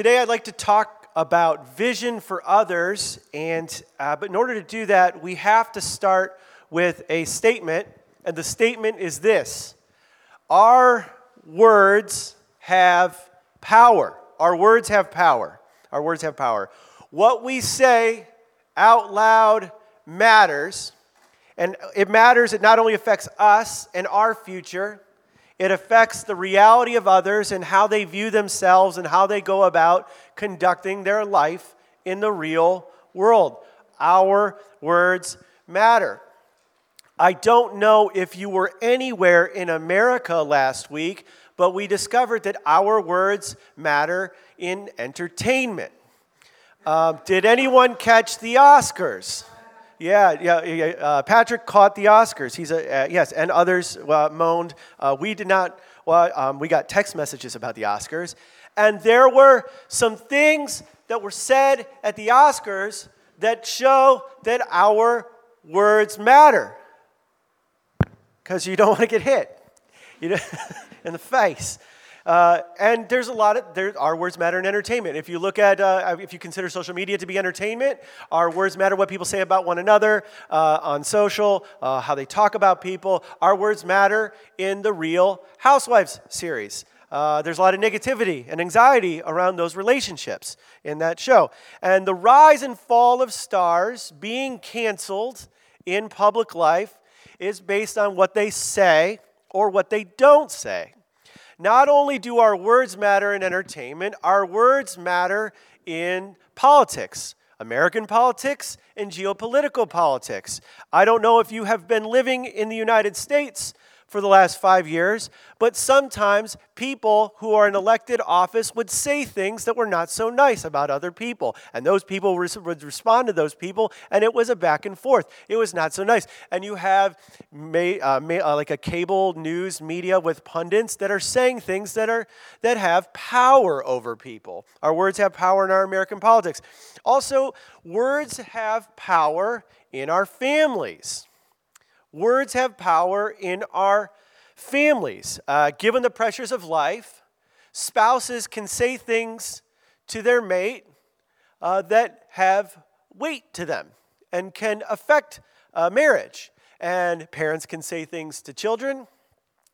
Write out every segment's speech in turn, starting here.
Today, I'd like to talk about vision for others, and uh, but in order to do that, we have to start with a statement, and the statement is this: Our words have power. Our words have power. Our words have power. What we say out loud matters, and it matters. It not only affects us and our future it affects the reality of others and how they view themselves and how they go about conducting their life in the real world. Our words matter. I don't know if you were anywhere in America last week, but we discovered that our words matter in entertainment. Uh, did anyone catch the Oscars? Yeah, yeah, yeah. Uh, Patrick caught the Oscars. He's a uh, yes, and others uh, moaned. Uh, we did not. Well, um, we got text messages about the Oscars, and there were some things that were said at the Oscars that show that our words matter. Because you don't want to get hit, you know, in the face. Uh, and there's a lot of, there, our words matter in entertainment. If you look at, uh, if you consider social media to be entertainment, our words matter what people say about one another uh, on social, uh, how they talk about people. Our words matter in the Real Housewives series. Uh, there's a lot of negativity and anxiety around those relationships in that show. And the rise and fall of stars being canceled in public life is based on what they say or what they don't say. Not only do our words matter in entertainment, our words matter in politics. American politics and geopolitical politics. I don't know if you have been living in the United States for the last five years, but sometimes people who are in elected office would say things that were not so nice about other people. And those people would respond to those people, and it was a back and forth. It was not so nice. And you have may, uh, may, uh, like a cable news media with pundits that are saying things that, are, that have power over people. Our words have power in our American politics. Also, words have power in our families. Words have power in our families. Uh, given the pressures of life, spouses can say things to their mate uh, that have weight to them and can affect uh, marriage. And parents can say things to children,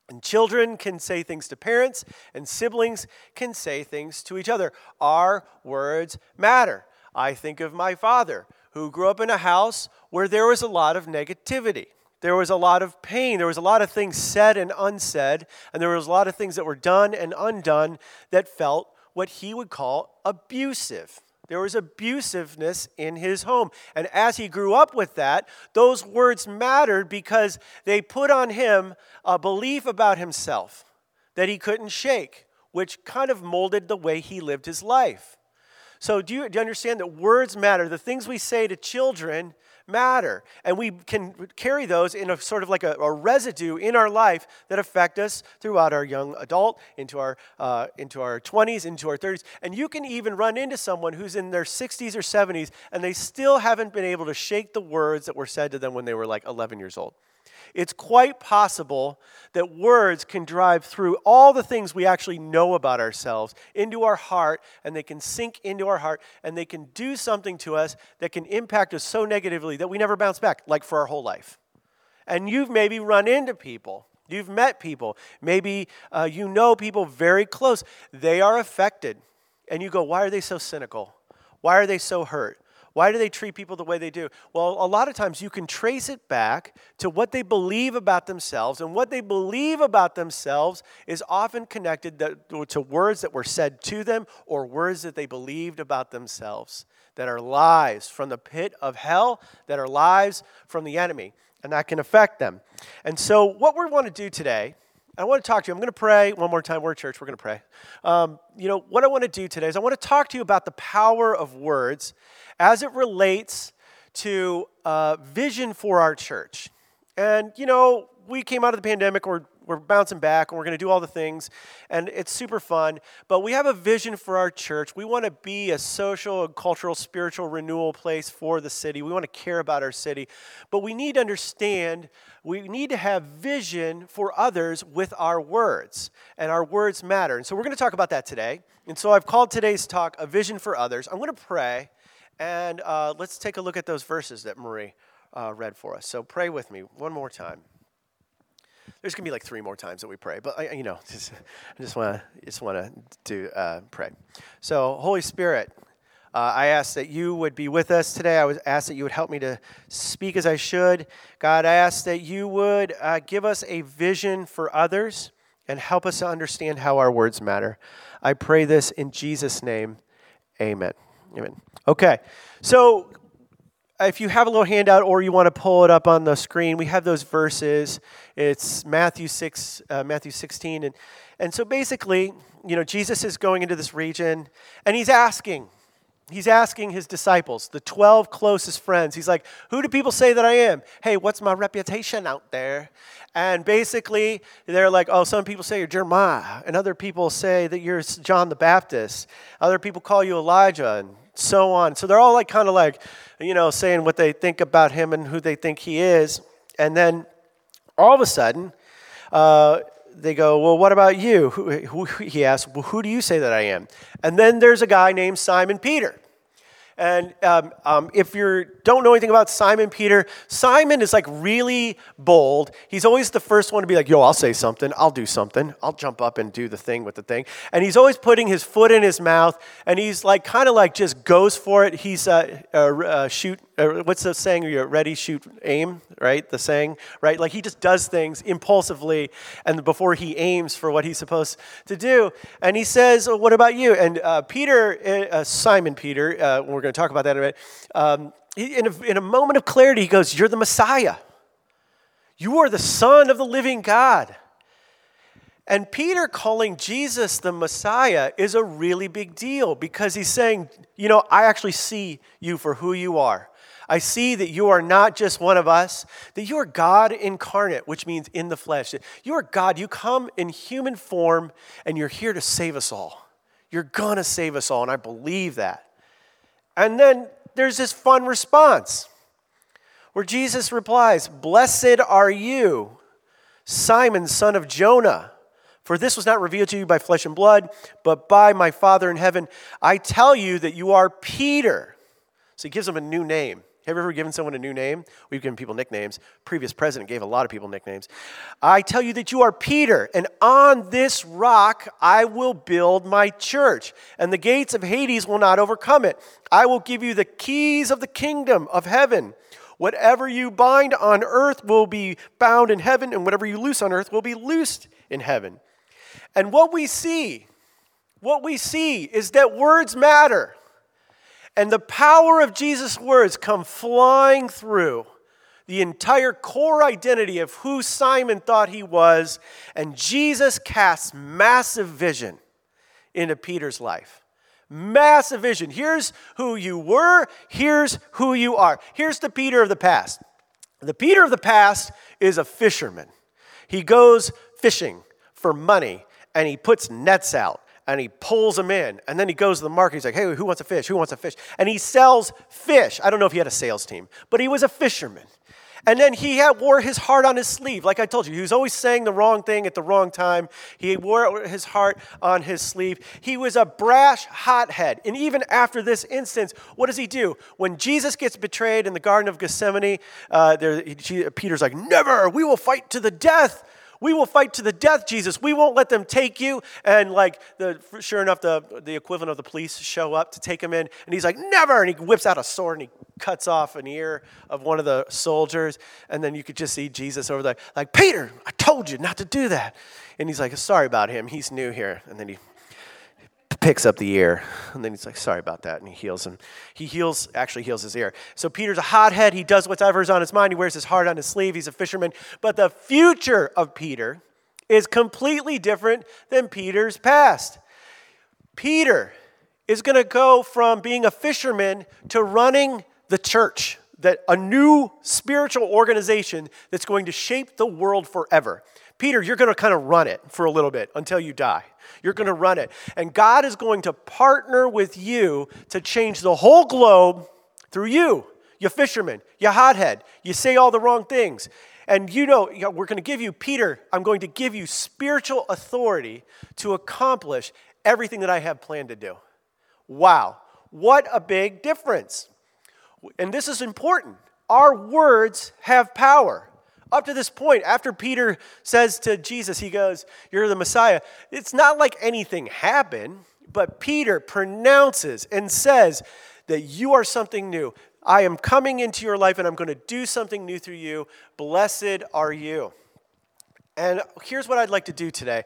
and children can say things to parents, and siblings can say things to each other. Our words matter. I think of my father, who grew up in a house where there was a lot of negativity. There was a lot of pain. There was a lot of things said and unsaid, and there was a lot of things that were done and undone that felt what he would call abusive. There was abusiveness in his home. And as he grew up with that, those words mattered because they put on him a belief about himself that he couldn't shake, which kind of molded the way he lived his life. So, do you, do you understand that words matter? The things we say to children matter. And we can carry those in a sort of like a, a residue in our life that affect us throughout our young adult, into our, uh, into our 20s, into our 30s. And you can even run into someone who's in their 60s or 70s and they still haven't been able to shake the words that were said to them when they were like 11 years old. It's quite possible that words can drive through all the things we actually know about ourselves into our heart, and they can sink into our heart, and they can do something to us that can impact us so negatively that we never bounce back, like for our whole life. And you've maybe run into people. You've met people. Maybe uh, you know people very close. They are affected. And you go, why are they so cynical? Why are they so hurt? Why do they treat people the way they do? Well, a lot of times you can trace it back to what they believe about themselves, and what they believe about themselves is often connected to words that were said to them or words that they believed about themselves that are lies from the pit of hell, that are lies from the enemy, and that can affect them. And so, what we want to do today I want to talk to you. I'm going to pray one more time. We're church. We're going to pray. Um, you know, what I want to do today is I want to talk to you about the power of words as it relates to uh, vision for our church. And, you know, we came out of the pandemic, we're, we're bouncing back, and we're going to do all the things, and it's super fun. But we have a vision for our church. We want to be a social and cultural, spiritual renewal place for the city. We want to care about our city. But we need to understand, we need to have vision for others with our words, and our words matter. And so we're going to talk about that today. And so I've called today's talk A Vision for Others. I'm going to pray, and uh, let's take a look at those verses that Marie uh, read for us. So pray with me one more time. There's gonna be like three more times that we pray, but I, you know, just, I just want to just want to uh, pray. So, Holy Spirit, uh, I ask that you would be with us today. I would ask that you would help me to speak as I should. God, I ask that you would uh, give us a vision for others and help us to understand how our words matter. I pray this in Jesus' name. Amen. Amen. Okay, so if you have a little handout or you want to pull it up on the screen, we have those verses. It's Matthew 6, uh, Matthew 16. And, and so basically, you know, Jesus is going into this region and he's asking, he's asking his disciples, the 12 closest friends, he's like, Who do people say that I am? Hey, what's my reputation out there? And basically, they're like, Oh, some people say you're Jeremiah, and other people say that you're John the Baptist. Other people call you Elijah, and so on. So they're all like kind of like, you know, saying what they think about him and who they think he is. And then all of a sudden, uh, they go, Well, what about you? Who, who, he asks, Well, who do you say that I am? And then there's a guy named Simon Peter. And um, um, if you don't know anything about Simon Peter, Simon is like really bold. He's always the first one to be like, yo, I'll say something. I'll do something. I'll jump up and do the thing with the thing. And he's always putting his foot in his mouth. And he's like, kind of like just goes for it. He's uh, uh, uh, shoot, what's the saying? You're ready, shoot, aim, right? The saying, right? Like he just does things impulsively and before he aims for what he's supposed to do. And he says, well, what about you? And uh, Peter, uh, Simon Peter, we're going to talk about that in a minute. Um, in, a, in a moment of clarity, he goes, You're the Messiah. You are the Son of the living God. And Peter calling Jesus the Messiah is a really big deal because he's saying, You know, I actually see you for who you are. I see that you are not just one of us, that you are God incarnate, which means in the flesh. You are God. You come in human form and you're here to save us all. You're going to save us all, and I believe that. And then there's this fun response where Jesus replies, Blessed are you, Simon, son of Jonah. For this was not revealed to you by flesh and blood, but by my Father in heaven. I tell you that you are Peter. So he gives him a new name. Have you ever given someone a new name? We've given people nicknames. Previous president gave a lot of people nicknames. I tell you that you are Peter, and on this rock I will build my church, and the gates of Hades will not overcome it. I will give you the keys of the kingdom of heaven. Whatever you bind on earth will be bound in heaven, and whatever you loose on earth will be loosed in heaven. And what we see, what we see is that words matter. And the power of Jesus' words come flying through the entire core identity of who Simon thought he was. And Jesus casts massive vision into Peter's life. Massive vision. Here's who you were, here's who you are. Here's the Peter of the past. The Peter of the past is a fisherman. He goes fishing for money and he puts nets out and he pulls them in. And then he goes to the market. He's like, hey, who wants a fish? Who wants a fish? And he sells fish. I don't know if he had a sales team, but he was a fisherman. And then he had, wore his heart on his sleeve. Like I told you, he was always saying the wrong thing at the wrong time. He wore his heart on his sleeve. He was a brash hothead. And even after this instance, what does he do? When Jesus gets betrayed in the Garden of Gethsemane, uh, there, Peter's like, Never, we will fight to the death. We will fight to the death, Jesus. We won't let them take you. And like the sure enough, the, the equivalent of the police show up to take him in, and he's like, never. And he whips out a sword and he cuts off an ear of one of the soldiers. And then you could just see Jesus over there, like, Peter, I told you not to do that. And he's like, sorry about him. He's new here. And then he picks up the ear. And then he's like, sorry about that. And he heals him. He heals, actually heals his ear. So Peter's a hothead. He does whatever's on his mind. He wears his heart on his sleeve. He's a fisherman. But the future of Peter is completely different than Peter's past. Peter is going to go from being a fisherman to running the church, that a new spiritual organization that's going to shape the world forever. Peter, you're going to kind of run it for a little bit until you die. You're going to run it. And God is going to partner with you to change the whole globe through you, you fisherman, you hothead. You say all the wrong things. And you know, we're going to give you, Peter, I'm going to give you spiritual authority to accomplish everything that I have planned to do. Wow, what a big difference. And this is important. Our words have power. Up to this point, after Peter says to Jesus, he goes, You're the Messiah, it's not like anything happened, but Peter pronounces and says that you are something new. I am coming into your life and I'm going to do something new through you. Blessed are you. And here's what I'd like to do today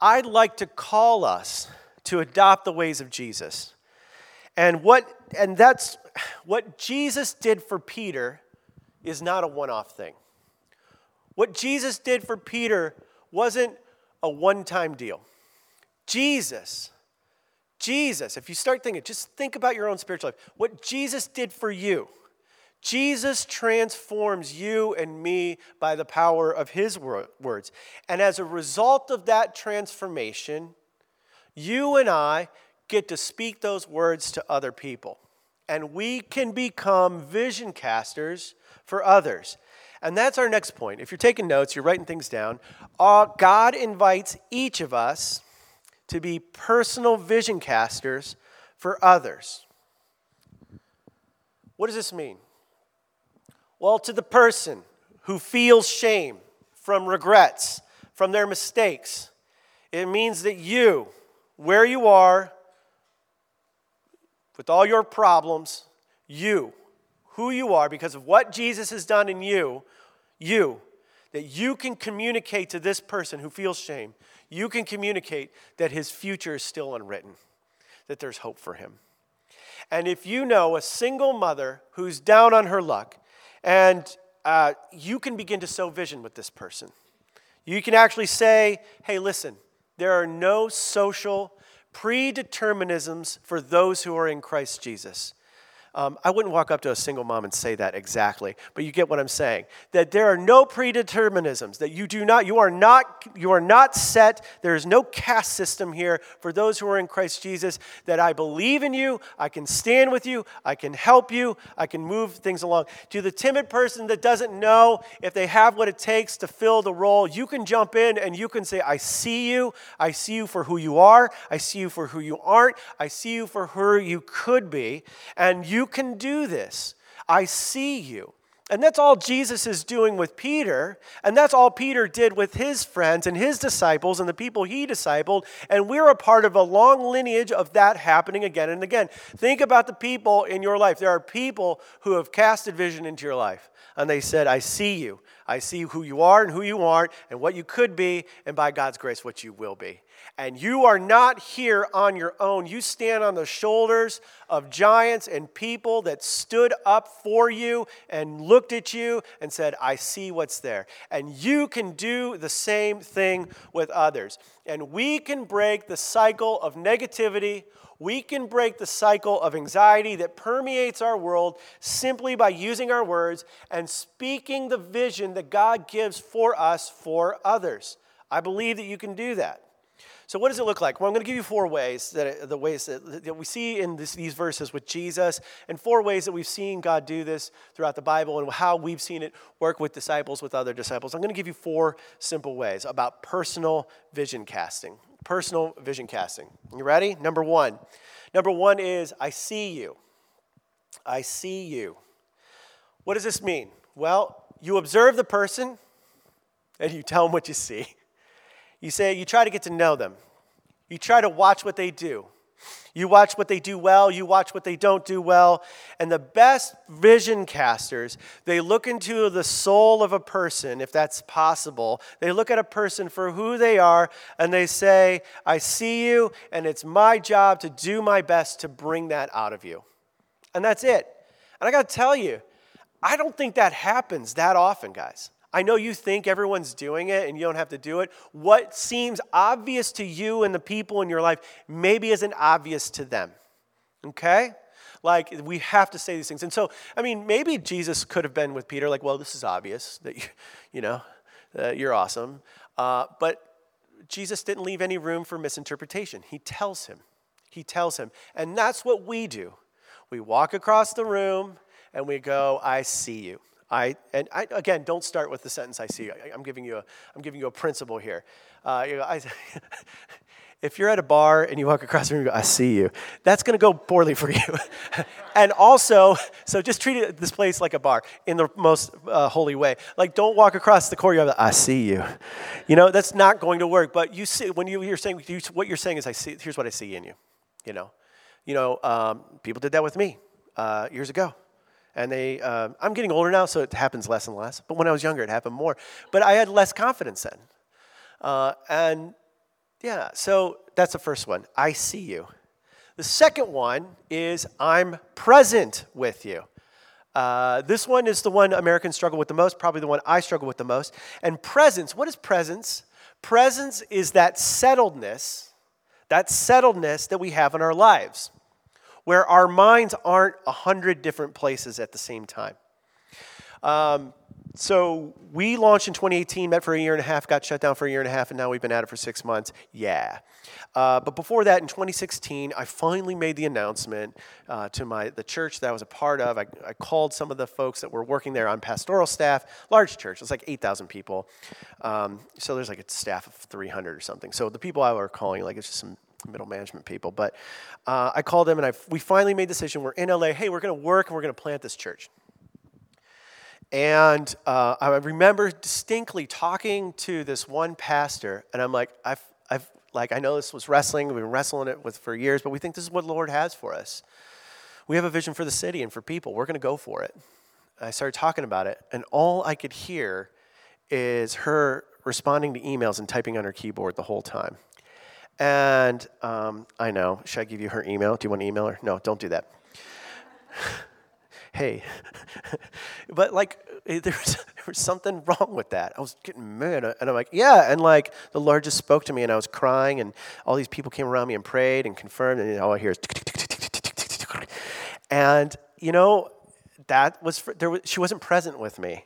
I'd like to call us to adopt the ways of Jesus. And what and that's what Jesus did for Peter is not a one-off thing. What Jesus did for Peter wasn't a one-time deal. Jesus Jesus, if you start thinking, just think about your own spiritual life. What Jesus did for you Jesus transforms you and me by the power of his words. And as a result of that transformation, you and I get to speak those words to other people. And we can become vision casters for others. And that's our next point. If you're taking notes, you're writing things down. Uh, God invites each of us to be personal vision casters for others. What does this mean? Well, to the person who feels shame from regrets, from their mistakes, it means that you, where you are, with all your problems, you, who you are, because of what Jesus has done in you, you, that you can communicate to this person who feels shame, you can communicate that his future is still unwritten, that there's hope for him. And if you know a single mother who's down on her luck, and uh, you can begin to sow vision with this person. You can actually say, hey, listen, there are no social predeterminisms for those who are in Christ Jesus. Um, I wouldn't walk up to a single mom and say that exactly, but you get what I'm saying. That there are no predeterminisms. That you do not, you are not, you are not set. There is no caste system here for those who are in Christ Jesus. That I believe in you, I can stand with you, I can help you, I can move things along. To the timid person that doesn't know if they have what it takes to fill the role, you can jump in and you can say, "I see you. I see you for who you are. I see you for who you aren't. I see you for who you could be," and you you can do this. I see you. And that's all Jesus is doing with Peter. And that's all Peter did with his friends and his disciples and the people he discipled. And we're a part of a long lineage of that happening again and again. Think about the people in your life. There are people who have casted vision into your life. And they said, I see you. I see who you are and who you aren't, and what you could be, and by God's grace, what you will be. And you are not here on your own. You stand on the shoulders of giants and people that stood up for you and looked at you and said, I see what's there. And you can do the same thing with others. And we can break the cycle of negativity we can break the cycle of anxiety that permeates our world simply by using our words and speaking the vision that God gives for us for others. I believe that you can do that. So, what does it look like? Well, I'm going to give you four ways that the ways that, that we see in this, these verses with Jesus, and four ways that we've seen God do this throughout the Bible, and how we've seen it work with disciples, with other disciples. I'm going to give you four simple ways about personal vision casting personal vision casting. You ready? Number one. Number one is I see you. I see you. What does this mean? Well, you observe the person and you tell them what you see. You say, you try to get to know them. You try to watch what they do. You watch what they do well, you watch what they don't do well. And the best vision casters, they look into the soul of a person, if that's possible. They look at a person for who they are and they say, I see you, and it's my job to do my best to bring that out of you. And that's it. And I got to tell you, I don't think that happens that often, guys. I know you think everyone's doing it and you don't have to do it. What seems obvious to you and the people in your life maybe isn't obvious to them. Okay? Like, we have to say these things. And so, I mean, maybe Jesus could have been with Peter, like, well, this is obvious that, you, you know, uh, you're awesome. Uh, but Jesus didn't leave any room for misinterpretation. He tells him. He tells him. And that's what we do. We walk across the room and we go, I see you. I, and I, again, don't start with the sentence I see. I, am giving you a, I'm giving you a principle here. Uh, you know, I, if you're at a bar and you walk across the room and go, I see you, that's going to go poorly for you. and also, so just treat this place like a bar in the most uh, holy way. Like, don't walk across the courtyard, I see you. You know, that's not going to work. But you see, when you, are saying, you, what you're saying is, I see, here's what I see in you. You know, you know, um, people did that with me uh, years ago. And they, uh, I'm getting older now, so it happens less and less. But when I was younger, it happened more. But I had less confidence then. Uh, and yeah, so that's the first one. I see you. The second one is I'm present with you. Uh, this one is the one Americans struggle with the most, probably the one I struggle with the most. And presence, what is presence? Presence is that settledness, that settledness that we have in our lives, where our minds aren't a hundred different places at the same time. Um, so we launched in 2018, met for a year and a half, got shut down for a year and a half, and now we've been at it for six months. Yeah. Uh, but before that, in 2016, I finally made the announcement uh, to my the church that I was a part of. I, I, called some of the folks that were working there on pastoral staff. Large church, it's like 8,000 people. Um, so there's like a staff of 300 or something. So the people I were calling, like it's just some middle management people. But uh, I called them, and I, we finally made the decision. We're in LA. Hey, we're going to work, and we're going to plant this church. And uh, I remember distinctly talking to this one pastor, and I'm like, I've, I've, like, I know this was wrestling. We've been wrestling it with for years, but we think this is what the Lord has for us. We have a vision for the city and for people. We're going to go for it. I started talking about it, and all I could hear is her responding to emails and typing on her keyboard the whole time. And um, I know, should I give you her email? Do you want to email her? No, don't do that. hey. but like, eh, there was, there was something wrong with that. I was getting mad. And I'm like, yeah. And like, the Lord just spoke to me and I was crying and all these people came around me and prayed and confirmed. And all I hear is, and you know, that was, for, there was, she wasn't present with me.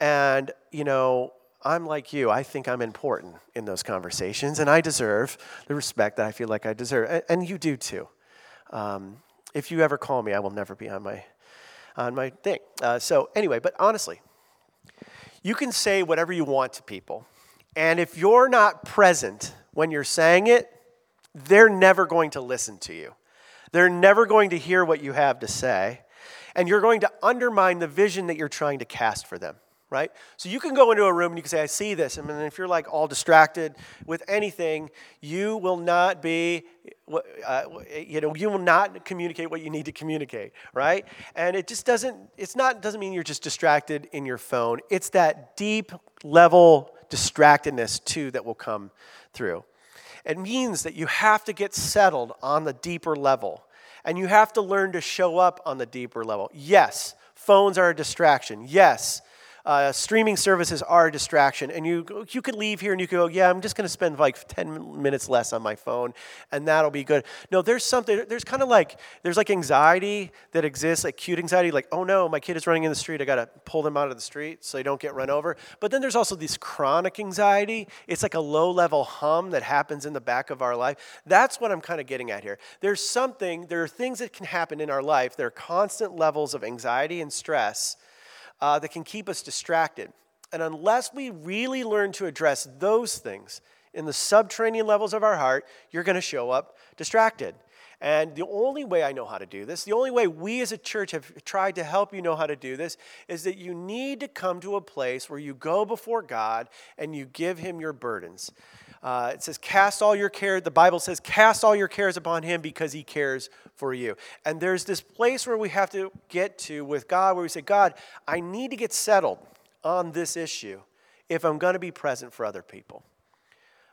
And, you know, I'm like you. I think I'm important in those conversations, and I deserve the respect that I feel like I deserve. And you do too. Um, if you ever call me, I will never be on my on my thing. Uh, so, anyway, but honestly, you can say whatever you want to people. And if you're not present when you're saying it, they're never going to listen to you. They're never going to hear what you have to say. And you're going to undermine the vision that you're trying to cast for them right? So you can go into a room and you can say, I see this. And if you're like all distracted with anything, you will not be, uh, you know, you will not communicate what you need to communicate, right? And it just doesn't, it's not, doesn't mean you're just distracted in your phone. It's that deep level distractedness too that will come through. It means that you have to get settled on the deeper level. And you have to learn to show up on the deeper level. Yes, phones are a distraction. Yes, uh, streaming services are a distraction. And you, you could leave here and you could go, yeah, I'm just going to spend like 10 minutes less on my phone and that'll be good. No, there's something, there's kind of like, there's like anxiety that exists, like cute anxiety, like, oh no, my kid is running in the street. I got to pull them out of the street so they don't get run over. But then there's also this chronic anxiety. It's like a low level hum that happens in the back of our life. That's what I'm kind of getting at here. There's something, there are things that can happen in our life. There are constant levels of anxiety and stress uh, that can keep us distracted. And unless we really learn to address those things in the subterranean levels of our heart, you're going to show up distracted. And the only way I know how to do this, the only way we as a church have tried to help you know how to do this, is that you need to come to a place where you go before God and you give Him your burdens. Uh, it says, Cast all your care, the Bible says, Cast all your cares upon Him because He cares for you. And there's this place where we have to get to with God where we say, God, I need to get settled on this issue if I'm going to be present for other people.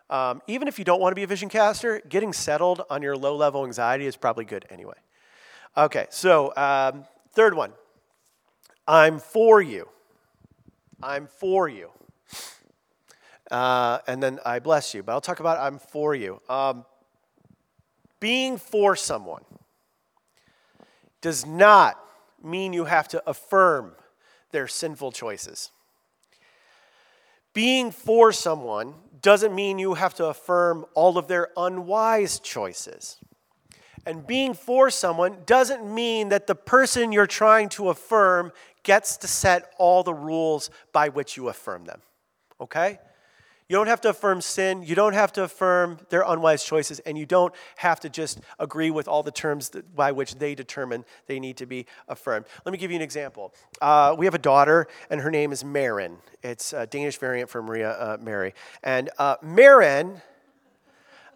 Um, even if you don't want to be a vision caster, getting settled on your low level anxiety is probably good anyway. Okay, so um, third one I'm for you. I'm for you. Uh, and then I bless you. But I'll talk about I'm for you. Um, being for someone does not mean you have to affirm their sinful choices. Being for someone doesn't mean you have to affirm all of their unwise choices. And being for someone doesn't mean that the person you're trying to affirm gets to set all the rules by which you affirm them. Okay? You don't have to affirm sin. You don't have to affirm their unwise choices. And you don't have to just agree with all the terms that, by which they determine they need to be affirmed. Let me give you an example. Uh, we have a daughter, and her name is Marin. It's a Danish variant for Maria uh, Mary. And uh, Maren,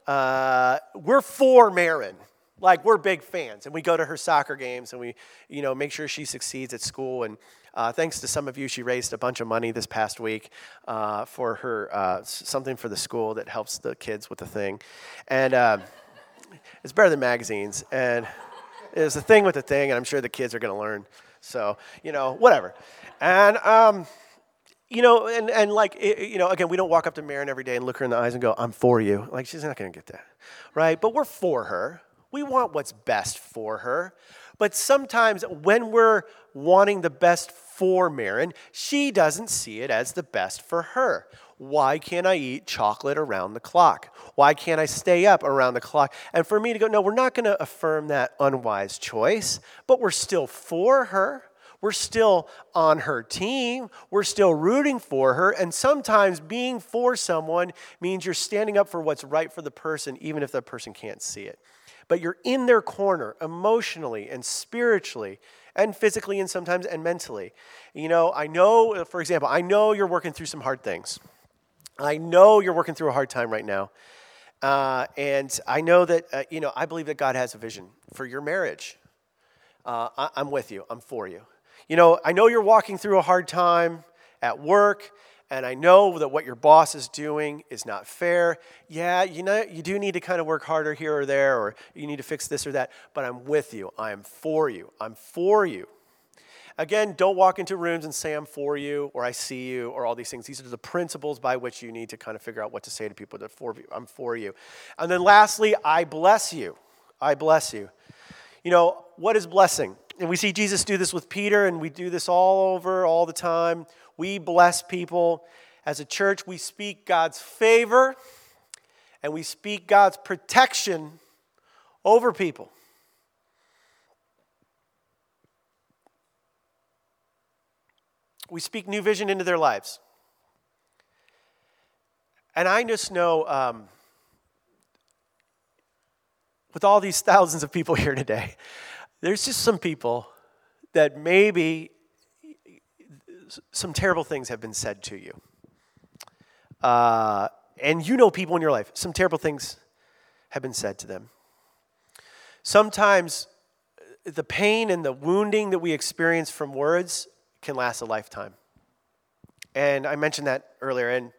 uh, we're for Marin like we're big fans and we go to her soccer games and we you know make sure she succeeds at school and uh, thanks to some of you, she raised a bunch of money this past week uh, for her uh, something for the school that helps the kids with the thing, and uh, it's better than magazines. And it's a thing with the thing, and I'm sure the kids are going to learn. So you know, whatever. And um, you know, and, and like, you know, again, we don't walk up to Marin every day and look her in the eyes and go, I'm for you. Like, she's not going to get that, right? But we're for her. We want what's best for her. But sometimes when we're wanting the best for Marin, she doesn't see it as the best for her. Why can't I eat chocolate around the clock? Why can't I stay up around the clock? And for me to go, no, we're not going to affirm that unwise choice, but we're still for her. We're still on her team. We're still rooting for her. And sometimes being for someone means you're standing up for what's right for the person, even if that person can't see it but you're in their corner emotionally and spiritually and physically and sometimes and mentally. You know, I know, for example, I know you're working through some hard things. I know you're working through a hard time right now. Uh, and I know that, uh, you know, I believe that God has a vision for your marriage. Uh, I, I'm with you, I'm for you. You know, I know you're walking through a hard time at work and I know that what your boss is doing is not fair. Yeah, you know, you do need to kind of work harder here or there, or you need to fix this or that, but I'm with you. I am for you. I'm for you. Again, don't walk into rooms and say, I'm for you, or I see you, or all these things. These are the principles by which you need to kind of figure out what to say to people that for you. I'm for you. And then lastly, I bless you. I bless you. You know, what is blessing? And we see Jesus do this with Peter, and we do this all over all the time. We bless people. As a church, we speak God's favor and we speak God's protection over people. We speak new vision into their lives. And I just know, um, with all these thousands of people here today, there's just some people that maybe some terrible things have been said to you. Uh, and you know people in your life, some terrible things have been said to them. Sometimes uh, the pain and the wounding that we experience from words can last a lifetime. And I mentioned that earlier. And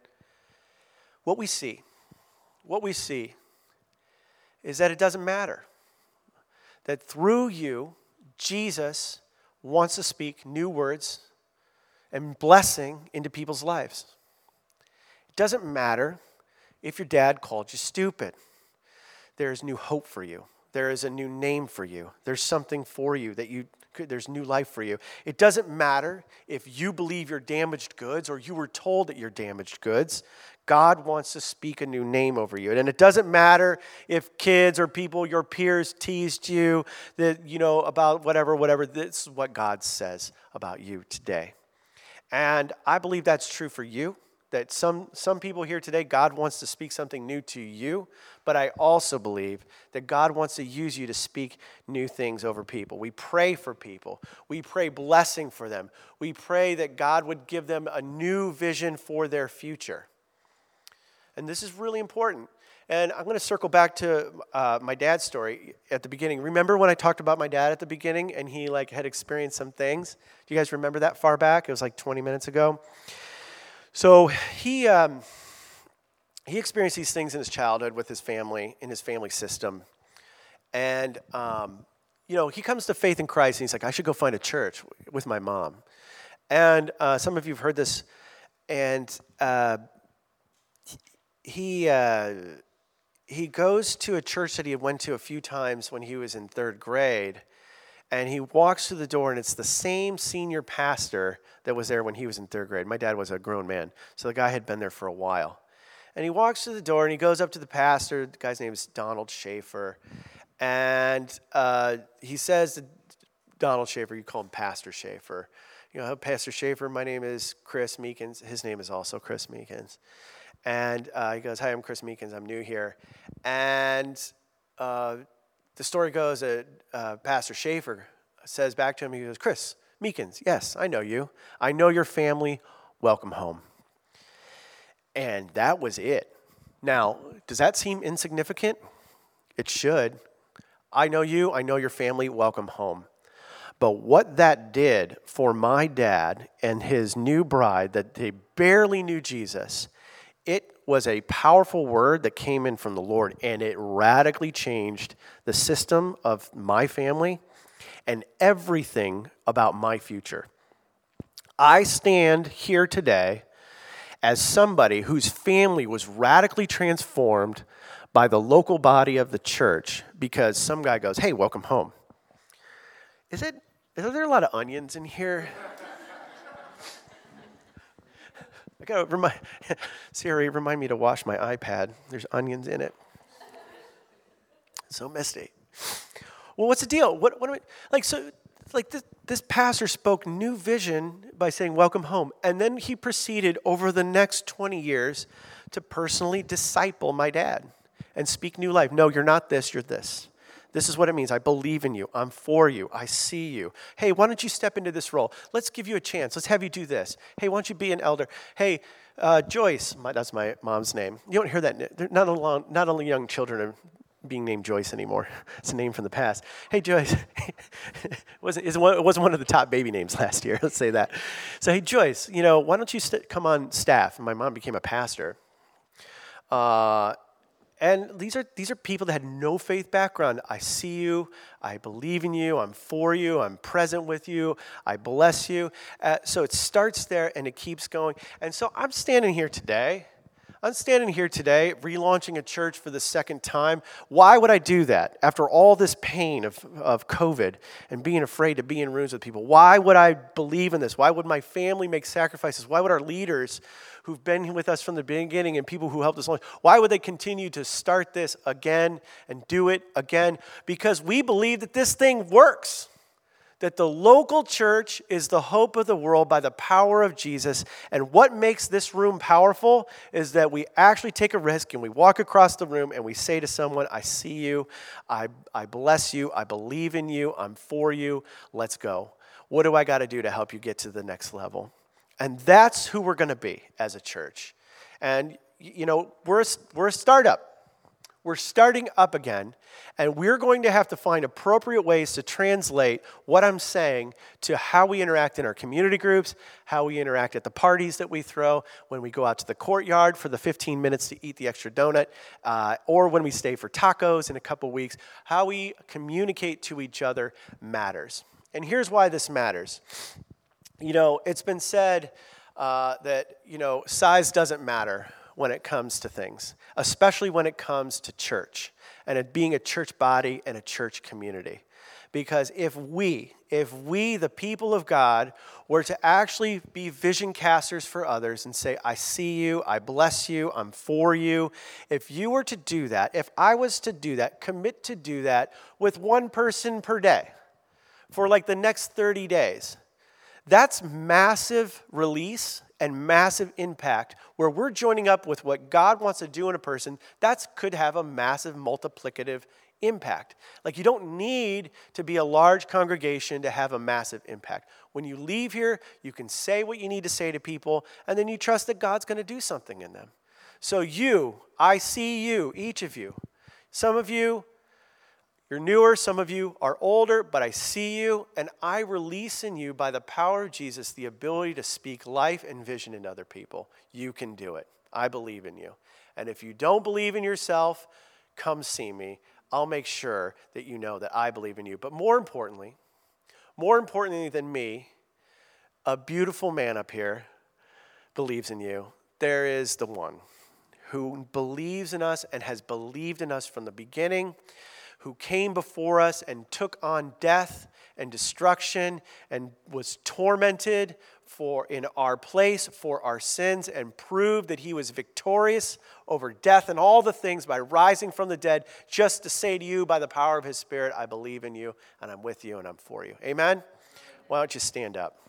what we see, what we see is that it doesn't matter. That through you, Jesus wants to speak new words and blessing into people's lives. It doesn't matter if your dad called you stupid, there is new hope for you. There is a new name for you. There's something for you that you could there's new life for you. It doesn't matter if you believe you're damaged goods or you were told that you're damaged goods. God wants to speak a new name over you. And it doesn't matter if kids or people, your peers, teased you that, you know, about whatever, whatever. This is what God says about you today. And I believe that's true for you. That some, some people here today, God wants to speak something new to you, but I also believe that God wants to use you to speak new things over people. We pray for people, we pray blessing for them, we pray that God would give them a new vision for their future. And this is really important. And I'm going to circle back to uh, my dad's story at the beginning. Remember when I talked about my dad at the beginning and he like had experienced some things? Do you guys remember that far back? It was like 20 minutes ago. So he um, he experienced these things in his childhood with his family in his family system, and um, you know he comes to faith in Christ and he's like, I should go find a church with my mom. And uh, some of you have heard this, and uh, he uh, he goes to a church that he had went to a few times when he was in third grade and he walks through the door and it's the same senior pastor that was there when he was in third grade. My dad was a grown man so the guy had been there for a while. And he walks through the door and he goes up to the pastor. The guy's name is donald schaefer. And uh, he says to donald schaefer you call him pastor schaefer. You know pastor schaefer my name is chris meekins. His name is also chris meekins And uh, he goes, Hi, I'm Chris Meekins. I'm new here. And uh, the story goes that uh, Pastor Schaefer says back to him, He goes, Chris Meekins, yes, I know you. I know your family. Welcome home. And that was it. Now, does that seem insignificant? It should. I know you, I know your family, welcome home. But what that did for my dad and his new bride, that they barely knew Jesus, it was a powerful word that came in from the Lord, and it radically changed the system of my family and everything about my future. I stand here today as somebody whose family was radically transformed by the local body of the church because some guy goes, Hey, welcome home. Is it, is there a lot of onions in here? I gotta remind Siri, remind me to wash my iPad. There's onions in it. So messy. Well, what's the deal? What, what am I, like, so, like this, this pastor spoke new vision by saying, Welcome home. And then he proceeded over the next 20 years to personally disciple my dad and speak new life. No, you're not this, you're this. This is what it means. I believe in you. I'm for you. I see you. Hey, why don't you step into this role? Let's give you a chance. Let's have you do this. Hey, why don't you be an elder? Hey, uh, Joyce, my, that's my mom's name. You don't hear that. Not, along, not only young children are being named Joyce anymore. It's a name from the past. Hey, Joyce. it, wasn't, it wasn't one of the top baby names last year. Let's say that. So, hey, Joyce, you know, why don't you st- come on staff? And my mom became a pastor. Uh, and these are, these are people that had no faith background. I see you. I believe in you. I'm for you. I'm present with you. I bless you. Uh, so it starts there and it keeps going. And so I'm standing here today I'm standing here today relaunching a church for the second time. Why would I do that after all this pain of, of COVID and being afraid to be in rooms with people? Why would I believe in this? Why would my family make sacrifices? Why would our leaders who've been with us from the beginning and people who helped us launch, why would they continue to start this again and do it again? Because we believe that this thing works that the local church is the hope of the world by the power of Jesus. And what makes this room powerful is that we actually take a risk and we walk across the room and we say to someone, I see you, I, I bless you, I believe in you, I'm for you, let's go. What do I got to do to help you get to the next level? And that's who we're going to be as a church. And, you know, we're a, we're a startup. We're starting up again, and we're going to have to find appropriate ways to translate what I'm saying to how we interact in our community groups, how we interact at the parties that we throw, when we go out to the courtyard for the 15 minutes to eat the extra donut, uh, or when we stay for tacos in a couple weeks. How we communicate to each other matters. And here's why this matters. You know, it's been said uh, that, you know, size doesn't matter when it comes to things, especially when it comes to church and being a church body and a church community. Because if we, if we, the people of God, were to actually be vision casters for others and say, I see you, I bless you, I'm for you, if you were to do that, if I was to do that, commit to do that with one person per day for like the next 30 days, that's massive release and massive impact where we're joining up with what God wants to do in a person, that could have a massive multiplicative impact. Like you don't need to be a large congregation to have a massive impact. When you leave here, you can say what you need to say to people, and then you trust that God's going to do something in them. So, you, I see you, each of you. Some of you, you're newer, some of you are older, but I see you, and I release in you by the power of Jesus the ability to speak life and vision in other people. You can do it. I believe in you. And if you don't believe in yourself, come see me. I'll make sure that you know that I believe in you. But more importantly, more importantly than me, a beautiful man up here believes in you. There is the one who believes in us and has believed in us from the beginning who came before us and took on death and destruction and was tormented for in our place for our sins and proved that he was victorious over death and all the things by rising from the dead just to say to you by the power of his spirit I believe in you and I'm with you and I'm for you. Amen. Why don't you stand up?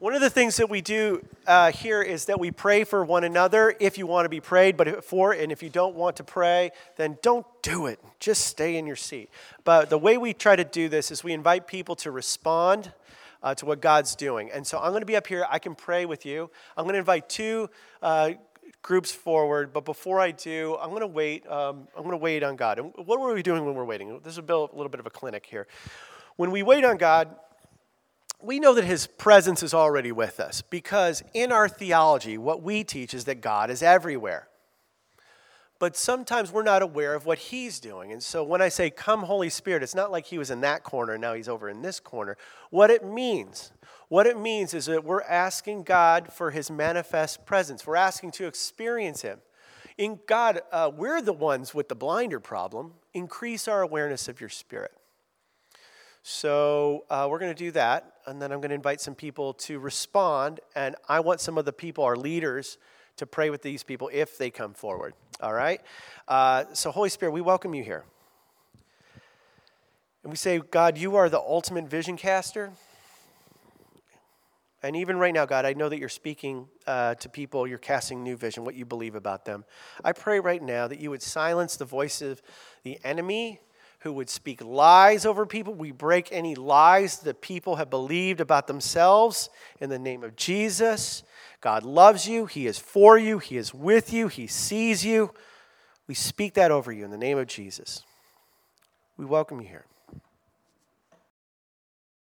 One of the things that we do uh, here is that we pray for one another if you want to be prayed but for, and if you don't want to pray, then don't do it. Just stay in your seat. But the way we try to do this is we invite people to respond uh, to what God's doing. And so I'm going to be up here. I can pray with you. I'm going to invite two uh, groups forward, but before I do, I'm going to wait. Um, I'm going to wait on God. And what were we doing when we're waiting? This is a little bit of a clinic here. When we wait on God, we know that his presence is already with us because in our theology, what we teach is that God is everywhere. But sometimes we're not aware of what he's doing. And so when I say, Come, Holy Spirit, it's not like he was in that corner, now he's over in this corner. What it means, what it means is that we're asking God for his manifest presence, we're asking to experience him. In God, uh, we're the ones with the blinder problem. Increase our awareness of your spirit. So uh, we're going to do that, and then I'm going to invite some people to respond, and I want some of the people, our leaders, to pray with these people if they come forward. All right? Uh, so, Holy Spirit, we welcome you here. And we say, God, you are the ultimate vision caster. And even right now, God, I know that you're speaking uh, to people, you're casting new vision, what you believe about them. I pray right now that you would silence the voice of the enemy who would speak lies over people. We break any lies that people have believed about themselves in the name of Jesus. God loves you. He is for you. He is with you. He sees you. We speak that over you in the name of Jesus. We welcome you here.